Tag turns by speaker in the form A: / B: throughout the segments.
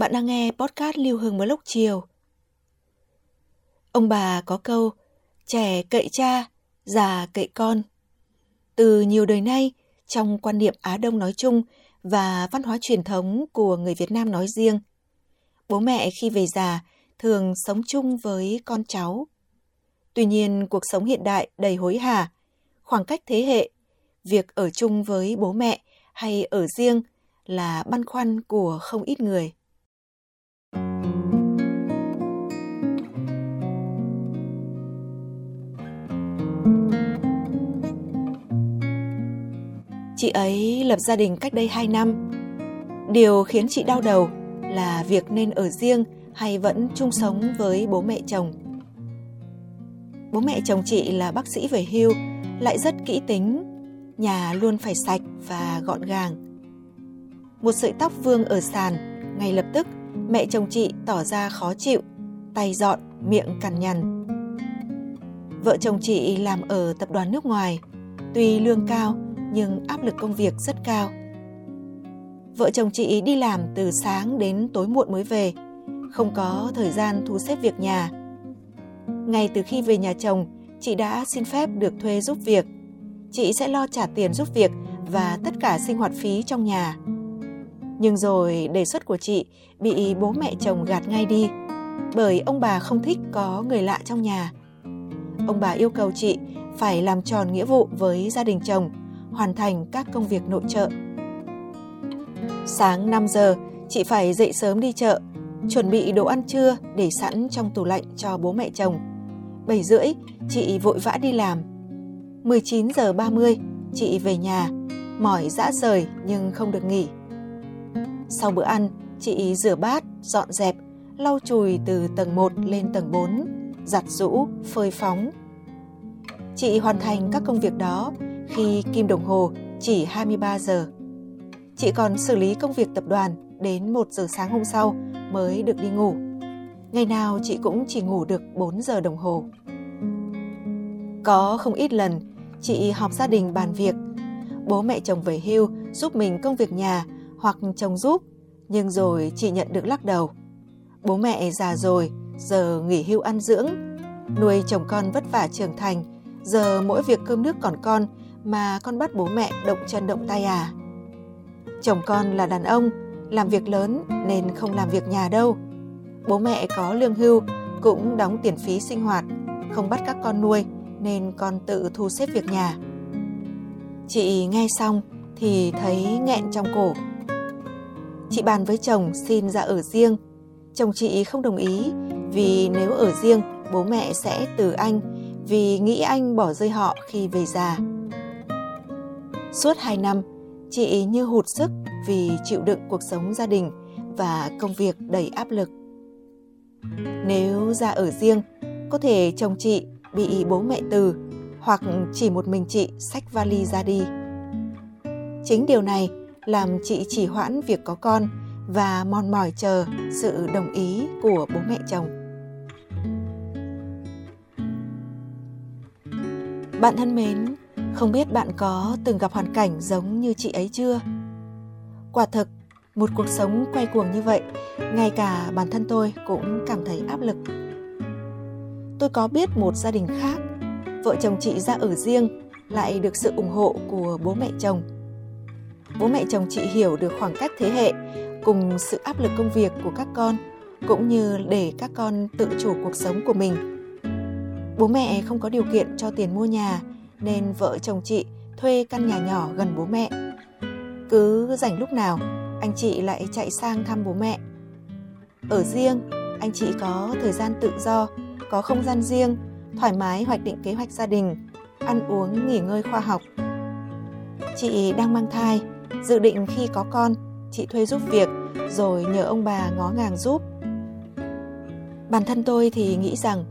A: bạn đang nghe podcast Lưu Hương mới lúc chiều. Ông bà có câu, trẻ cậy cha, già cậy con. Từ nhiều đời nay, trong quan niệm Á Đông nói chung và văn hóa truyền thống của người Việt Nam nói riêng, bố mẹ khi về già thường sống chung với con cháu. Tuy nhiên, cuộc sống hiện đại đầy hối hả, khoảng cách thế hệ, việc ở chung với bố mẹ hay ở riêng là băn khoăn của không ít người. Chị ấy lập gia đình cách đây 2 năm. Điều khiến chị đau đầu là việc nên ở riêng hay vẫn chung sống với bố mẹ chồng. Bố mẹ chồng chị là bác sĩ về hưu, lại rất kỹ tính, nhà luôn phải sạch và gọn gàng. Một sợi tóc vương ở sàn, ngay lập tức mẹ chồng chị tỏ ra khó chịu, tay dọn, miệng cằn nhằn. Vợ chồng chị làm ở tập đoàn nước ngoài, tuy lương cao nhưng áp lực công việc rất cao. Vợ chồng chị đi làm từ sáng đến tối muộn mới về, không có thời gian thu xếp việc nhà. Ngay từ khi về nhà chồng, chị đã xin phép được thuê giúp việc. Chị sẽ lo trả tiền giúp việc và tất cả sinh hoạt phí trong nhà. Nhưng rồi đề xuất của chị bị bố mẹ chồng gạt ngay đi bởi ông bà không thích có người lạ trong nhà. Ông bà yêu cầu chị phải làm tròn nghĩa vụ với gia đình chồng, hoàn thành các công việc nội trợ. Sáng 5 giờ, chị phải dậy sớm đi chợ, chuẩn bị đồ ăn trưa để sẵn trong tủ lạnh cho bố mẹ chồng. 7 rưỡi, chị vội vã đi làm. 19 giờ 30, chị về nhà, mỏi dã rời nhưng không được nghỉ. Sau bữa ăn, chị rửa bát, dọn dẹp, lau chùi từ tầng 1 lên tầng 4, giặt rũ, phơi phóng. Chị hoàn thành các công việc đó khi kim đồng hồ chỉ 23 giờ. Chị còn xử lý công việc tập đoàn đến 1 giờ sáng hôm sau mới được đi ngủ. Ngày nào chị cũng chỉ ngủ được 4 giờ đồng hồ. Có không ít lần chị họp gia đình bàn việc. Bố mẹ chồng về hưu giúp mình công việc nhà hoặc chồng giúp, nhưng rồi chị nhận được lắc đầu. Bố mẹ già rồi, giờ nghỉ hưu ăn dưỡng, nuôi chồng con vất vả trưởng thành, giờ mỗi việc cơm nước còn con mà con bắt bố mẹ động chân động tay à? Chồng con là đàn ông, làm việc lớn nên không làm việc nhà đâu. Bố mẹ có lương hưu, cũng đóng tiền phí sinh hoạt, không bắt các con nuôi nên con tự thu xếp việc nhà. Chị nghe xong thì thấy nghẹn trong cổ. Chị bàn với chồng xin ra ở riêng. Chồng chị không đồng ý vì nếu ở riêng bố mẹ sẽ từ anh vì nghĩ anh bỏ rơi họ khi về già. Suốt 2 năm, chị như hụt sức vì chịu đựng cuộc sống gia đình và công việc đầy áp lực. Nếu ra ở riêng, có thể chồng chị bị bố mẹ từ hoặc chỉ một mình chị xách vali ra đi. Chính điều này làm chị chỉ hoãn việc có con và mòn mỏi chờ sự đồng ý của bố mẹ chồng. Bạn thân mến, không biết bạn có từng gặp hoàn cảnh giống như chị ấy chưa? Quả thực, một cuộc sống quay cuồng như vậy, ngay cả bản thân tôi cũng cảm thấy áp lực. Tôi có biết một gia đình khác, vợ chồng chị ra ở riêng lại được sự ủng hộ của bố mẹ chồng. Bố mẹ chồng chị hiểu được khoảng cách thế hệ cùng sự áp lực công việc của các con cũng như để các con tự chủ cuộc sống của mình. Bố mẹ không có điều kiện cho tiền mua nhà nên vợ chồng chị thuê căn nhà nhỏ gần bố mẹ. Cứ rảnh lúc nào, anh chị lại chạy sang thăm bố mẹ. Ở riêng, anh chị có thời gian tự do, có không gian riêng, thoải mái hoạch định kế hoạch gia đình, ăn uống, nghỉ ngơi khoa học. Chị đang mang thai, dự định khi có con, chị thuê giúp việc rồi nhờ ông bà ngó ngàng giúp. Bản thân tôi thì nghĩ rằng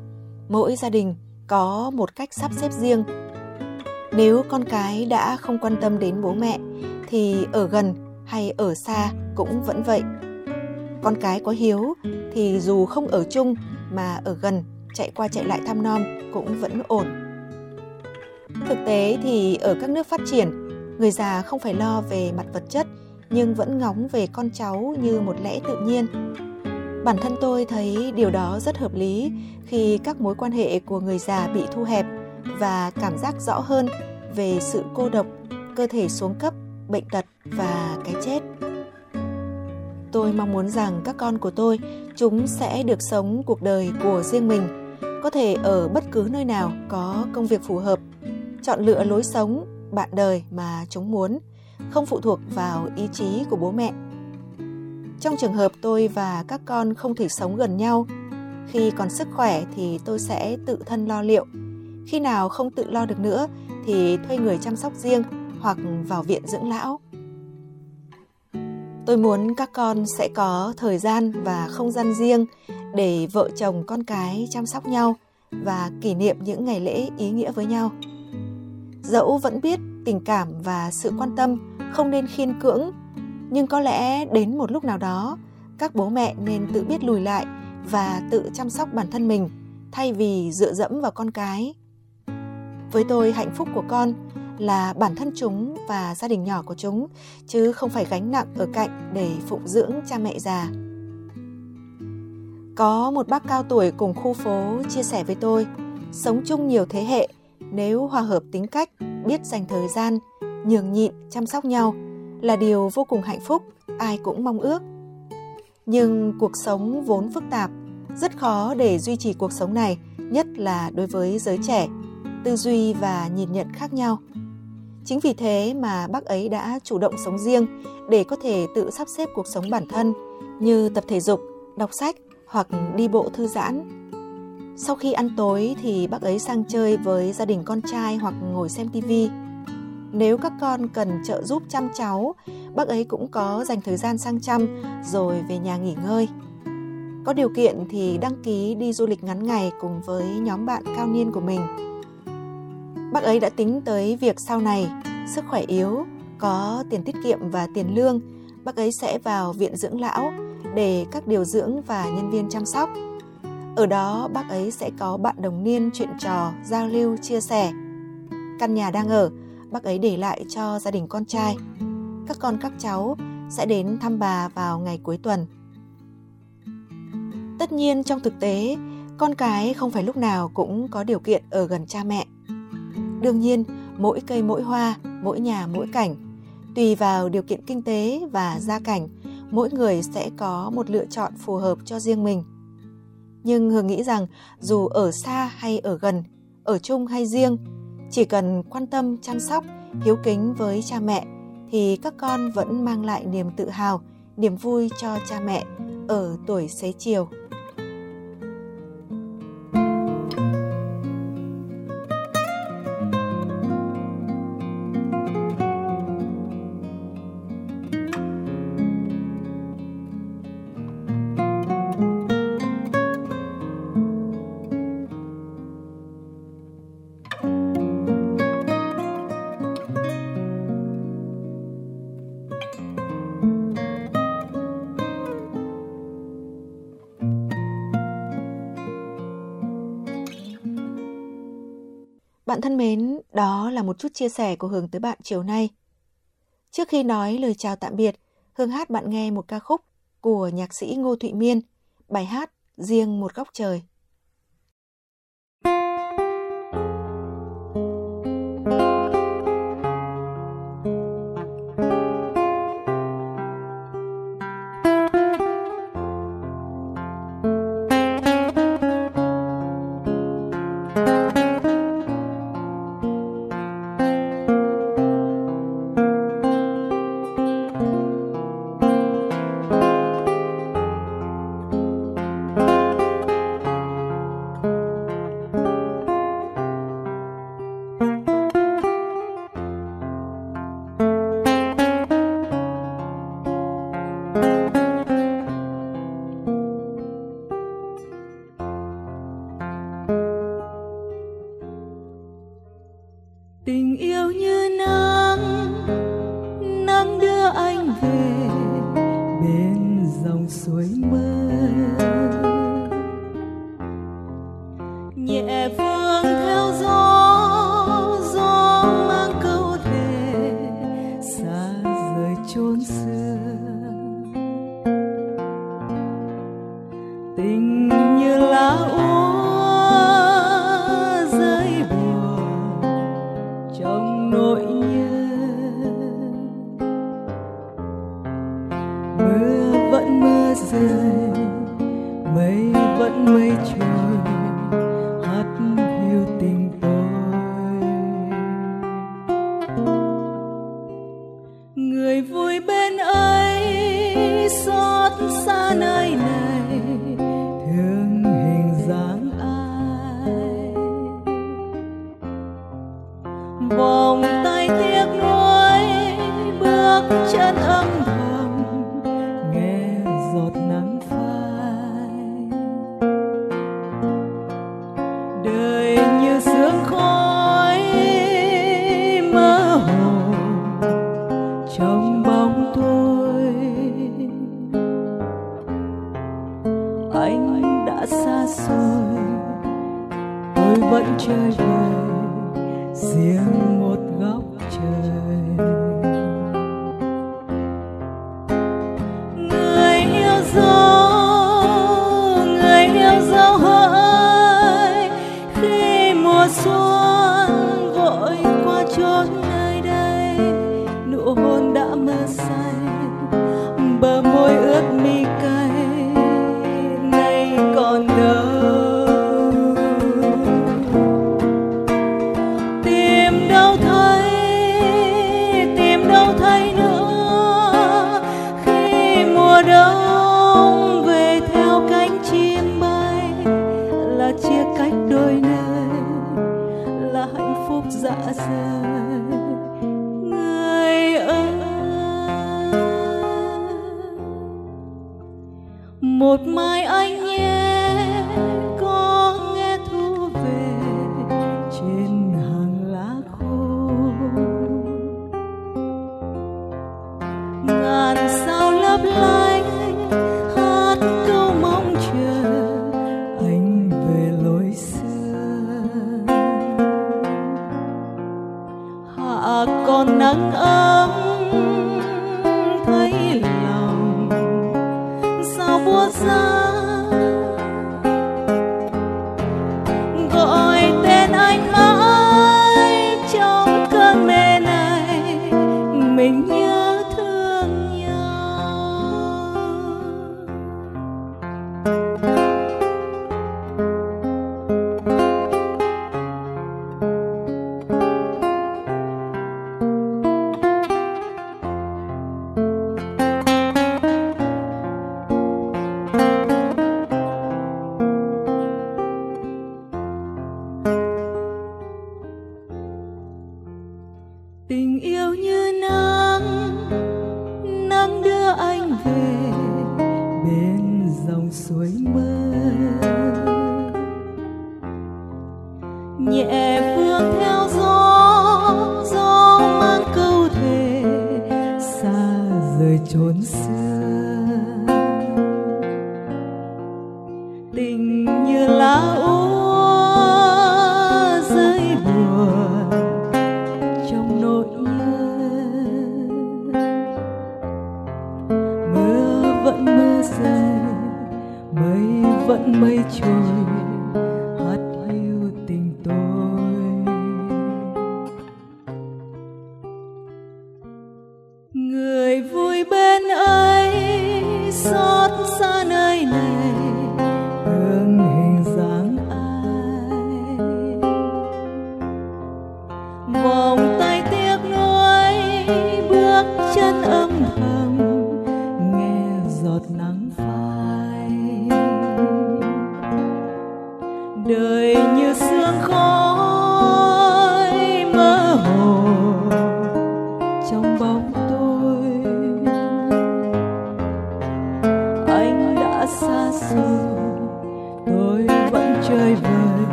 A: mỗi gia đình có một cách sắp xếp riêng. Nếu con cái đã không quan tâm đến bố mẹ thì ở gần hay ở xa cũng vẫn vậy. Con cái có hiếu thì dù không ở chung mà ở gần chạy qua chạy lại thăm nom cũng vẫn ổn. Thực tế thì ở các nước phát triển, người già không phải lo về mặt vật chất nhưng vẫn ngóng về con cháu như một lẽ tự nhiên. Bản thân tôi thấy điều đó rất hợp lý khi các mối quan hệ của người già bị thu hẹp và cảm giác rõ hơn về sự cô độc, cơ thể xuống cấp, bệnh tật và cái chết. Tôi mong muốn rằng các con của tôi chúng sẽ được sống cuộc đời của riêng mình, có thể ở bất cứ nơi nào có công việc phù hợp, chọn lựa lối sống, bạn đời mà chúng muốn, không phụ thuộc vào ý chí của bố mẹ. Trong trường hợp tôi và các con không thể sống gần nhau, khi còn sức khỏe thì tôi sẽ tự thân lo liệu. Khi nào không tự lo được nữa thì thuê người chăm sóc riêng hoặc vào viện dưỡng lão. Tôi muốn các con sẽ có thời gian và không gian riêng để vợ chồng con cái chăm sóc nhau và kỷ niệm những ngày lễ ý nghĩa với nhau. Dẫu vẫn biết tình cảm và sự quan tâm không nên khiên cưỡng, nhưng có lẽ đến một lúc nào đó, các bố mẹ nên tự biết lùi lại và tự chăm sóc bản thân mình thay vì dựa dẫm vào con cái. Với tôi hạnh phúc của con là bản thân chúng và gia đình nhỏ của chúng chứ không phải gánh nặng ở cạnh để phụng dưỡng cha mẹ già. Có một bác cao tuổi cùng khu phố chia sẻ với tôi, sống chung nhiều thế hệ, nếu hòa hợp tính cách, biết dành thời gian, nhường nhịn, chăm sóc nhau là điều vô cùng hạnh phúc, ai cũng mong ước. Nhưng cuộc sống vốn phức tạp, rất khó để duy trì cuộc sống này, nhất là đối với giới trẻ, tư duy và nhìn nhận khác nhau. Chính vì thế mà bác ấy đã chủ động sống riêng để có thể tự sắp xếp cuộc sống bản thân như tập thể dục, đọc sách hoặc đi bộ thư giãn. Sau khi ăn tối thì bác ấy sang chơi với gia đình con trai hoặc ngồi xem tivi. Nếu các con cần trợ giúp chăm cháu, bác ấy cũng có dành thời gian sang chăm rồi về nhà nghỉ ngơi. Có điều kiện thì đăng ký đi du lịch ngắn ngày cùng với nhóm bạn cao niên của mình. Bác ấy đã tính tới việc sau này, sức khỏe yếu, có tiền tiết kiệm và tiền lương, bác ấy sẽ vào viện dưỡng lão để các điều dưỡng và nhân viên chăm sóc. Ở đó bác ấy sẽ có bạn đồng niên chuyện trò, giao lưu, chia sẻ. Căn nhà đang ở, bác ấy để lại cho gia đình con trai. Các con các cháu sẽ đến thăm bà vào ngày cuối tuần. Tất nhiên trong thực tế, con cái không phải lúc nào cũng có điều kiện ở gần cha mẹ. Đương nhiên, mỗi cây mỗi hoa, mỗi nhà mỗi cảnh. Tùy vào điều kiện kinh tế và gia cảnh, mỗi người sẽ có một lựa chọn phù hợp cho riêng mình. Nhưng hường nghĩ rằng dù ở xa hay ở gần, ở chung hay riêng, chỉ cần quan tâm chăm sóc, hiếu kính với cha mẹ thì các con vẫn mang lại niềm tự hào, niềm vui cho cha mẹ ở tuổi xế chiều. Bạn thân mến, đó là một chút chia sẻ của Hương tới bạn chiều nay. Trước khi nói lời chào tạm biệt, Hương hát bạn nghe một ca khúc của nhạc sĩ Ngô Thụy Miên, bài hát Riêng một góc trời.
B: 从此。xa xôi. Tôi vẫn chơi vời riêng một mai lòng suối mơ. Nhẹ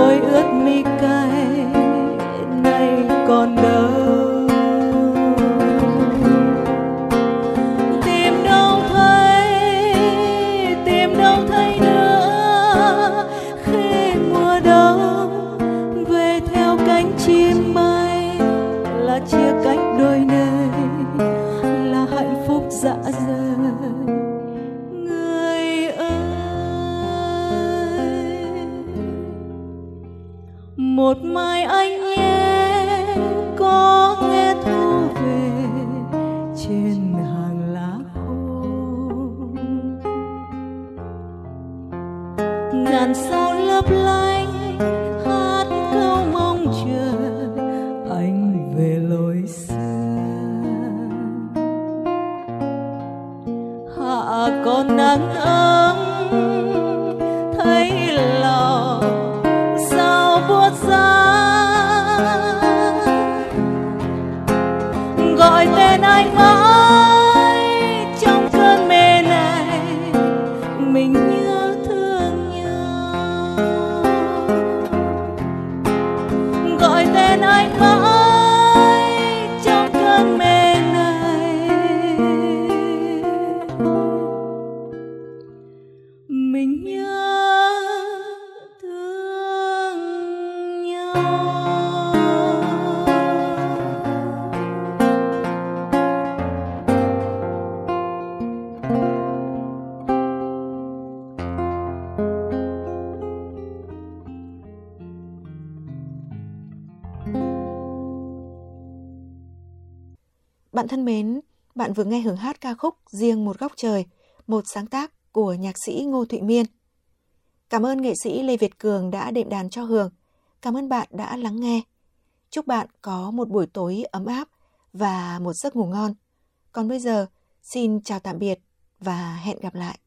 B: bờ ướt mi cay nay còn đâu
A: thân mến, bạn vừa nghe hưởng hát ca khúc Riêng một góc trời, một sáng tác của nhạc sĩ Ngô Thụy Miên. Cảm ơn nghệ sĩ Lê Việt Cường đã đệm đàn cho Hường. Cảm ơn bạn đã lắng nghe. Chúc bạn có một buổi tối ấm áp và một giấc ngủ ngon. Còn bây giờ, xin chào tạm biệt và hẹn gặp lại.